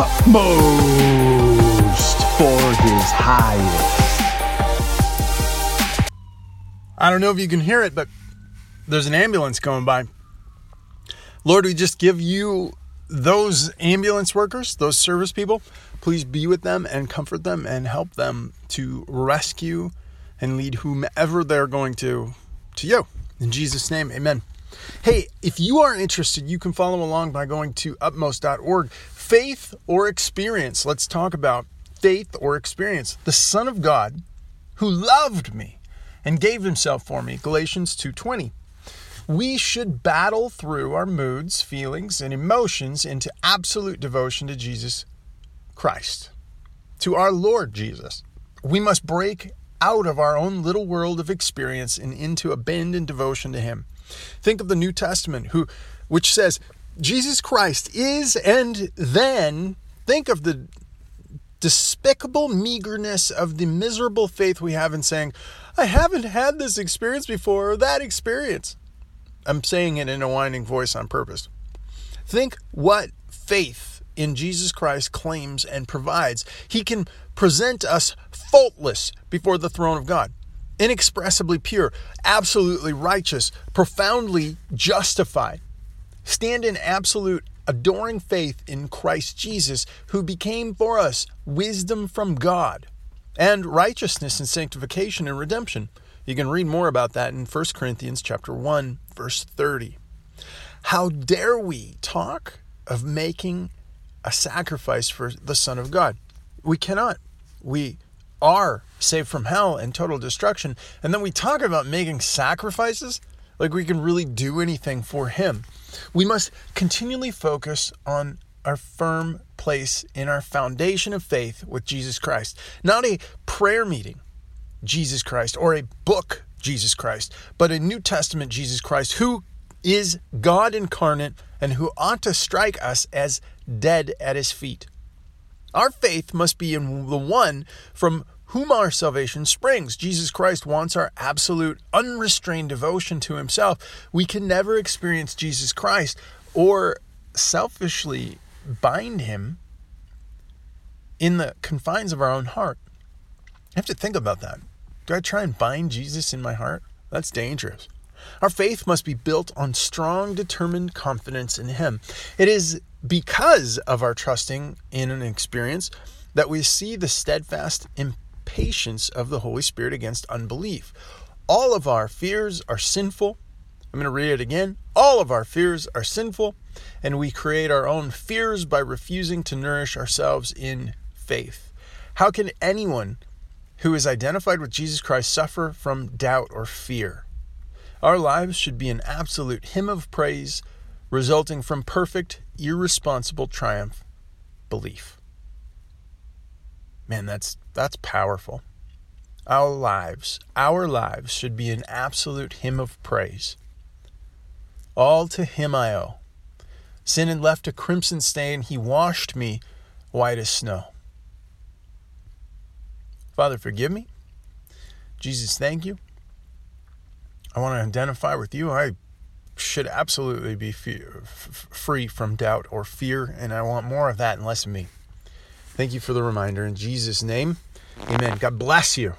utmost for his highest. I don't know if you can hear it, but there's an ambulance going by. Lord, we just give you those ambulance workers, those service people. Please be with them and comfort them and help them to rescue and lead whomever they're going to to you. In Jesus' name, amen. Hey, if you are interested, you can follow along by going to utmost.org. Faith or experience. Let's talk about faith or experience. The Son of God who loved me and gave himself for me. Galatians 2:20. We should battle through our moods, feelings, and emotions into absolute devotion to Jesus Christ, to our Lord Jesus. We must break out of our own little world of experience and into abandoned devotion to him. Think of the New Testament who which says Jesus Christ is and then think of the despicable meagerness of the miserable faith we have in saying, I haven't had this experience before or that experience. I'm saying it in a whining voice on purpose. Think what faith in Jesus Christ claims and provides. He can present us faultless before the throne of God, inexpressibly pure, absolutely righteous, profoundly justified. Stand in absolute adoring faith in Christ Jesus, who became for us wisdom from God and righteousness and sanctification and redemption. You can read more about that in 1 Corinthians chapter 1 verse 30. How dare we talk of making a sacrifice for the son of God? We cannot. We are saved from hell and total destruction, and then we talk about making sacrifices like we can really do anything for him. We must continually focus on our firm place in our foundation of faith with Jesus Christ. Not a prayer meeting, Jesus Christ, or a book, Jesus Christ, but a New Testament Jesus Christ who is God incarnate and who ought to strike us as dead at his feet. Our faith must be in the one from whom our salvation springs. Jesus Christ wants our absolute, unrestrained devotion to himself. We can never experience Jesus Christ or selfishly bind him in the confines of our own heart. I have to think about that. Do I try and bind Jesus in my heart? That's dangerous. Our faith must be built on strong, determined confidence in Him. It is because of our trusting in an experience that we see the steadfast impatience of the Holy Spirit against unbelief. All of our fears are sinful. I'm going to read it again. All of our fears are sinful, and we create our own fears by refusing to nourish ourselves in faith. How can anyone who is identified with Jesus Christ suffer from doubt or fear? Our lives should be an absolute hymn of praise resulting from perfect, irresponsible triumph belief. Man, that's that's powerful. Our lives, our lives should be an absolute hymn of praise. All to him I owe. Sin had left a crimson stain, he washed me white as snow. Father, forgive me. Jesus, thank you. I want to identify with you. I should absolutely be free from doubt or fear, and I want more of that and less of me. Thank you for the reminder. In Jesus' name, amen. God bless you.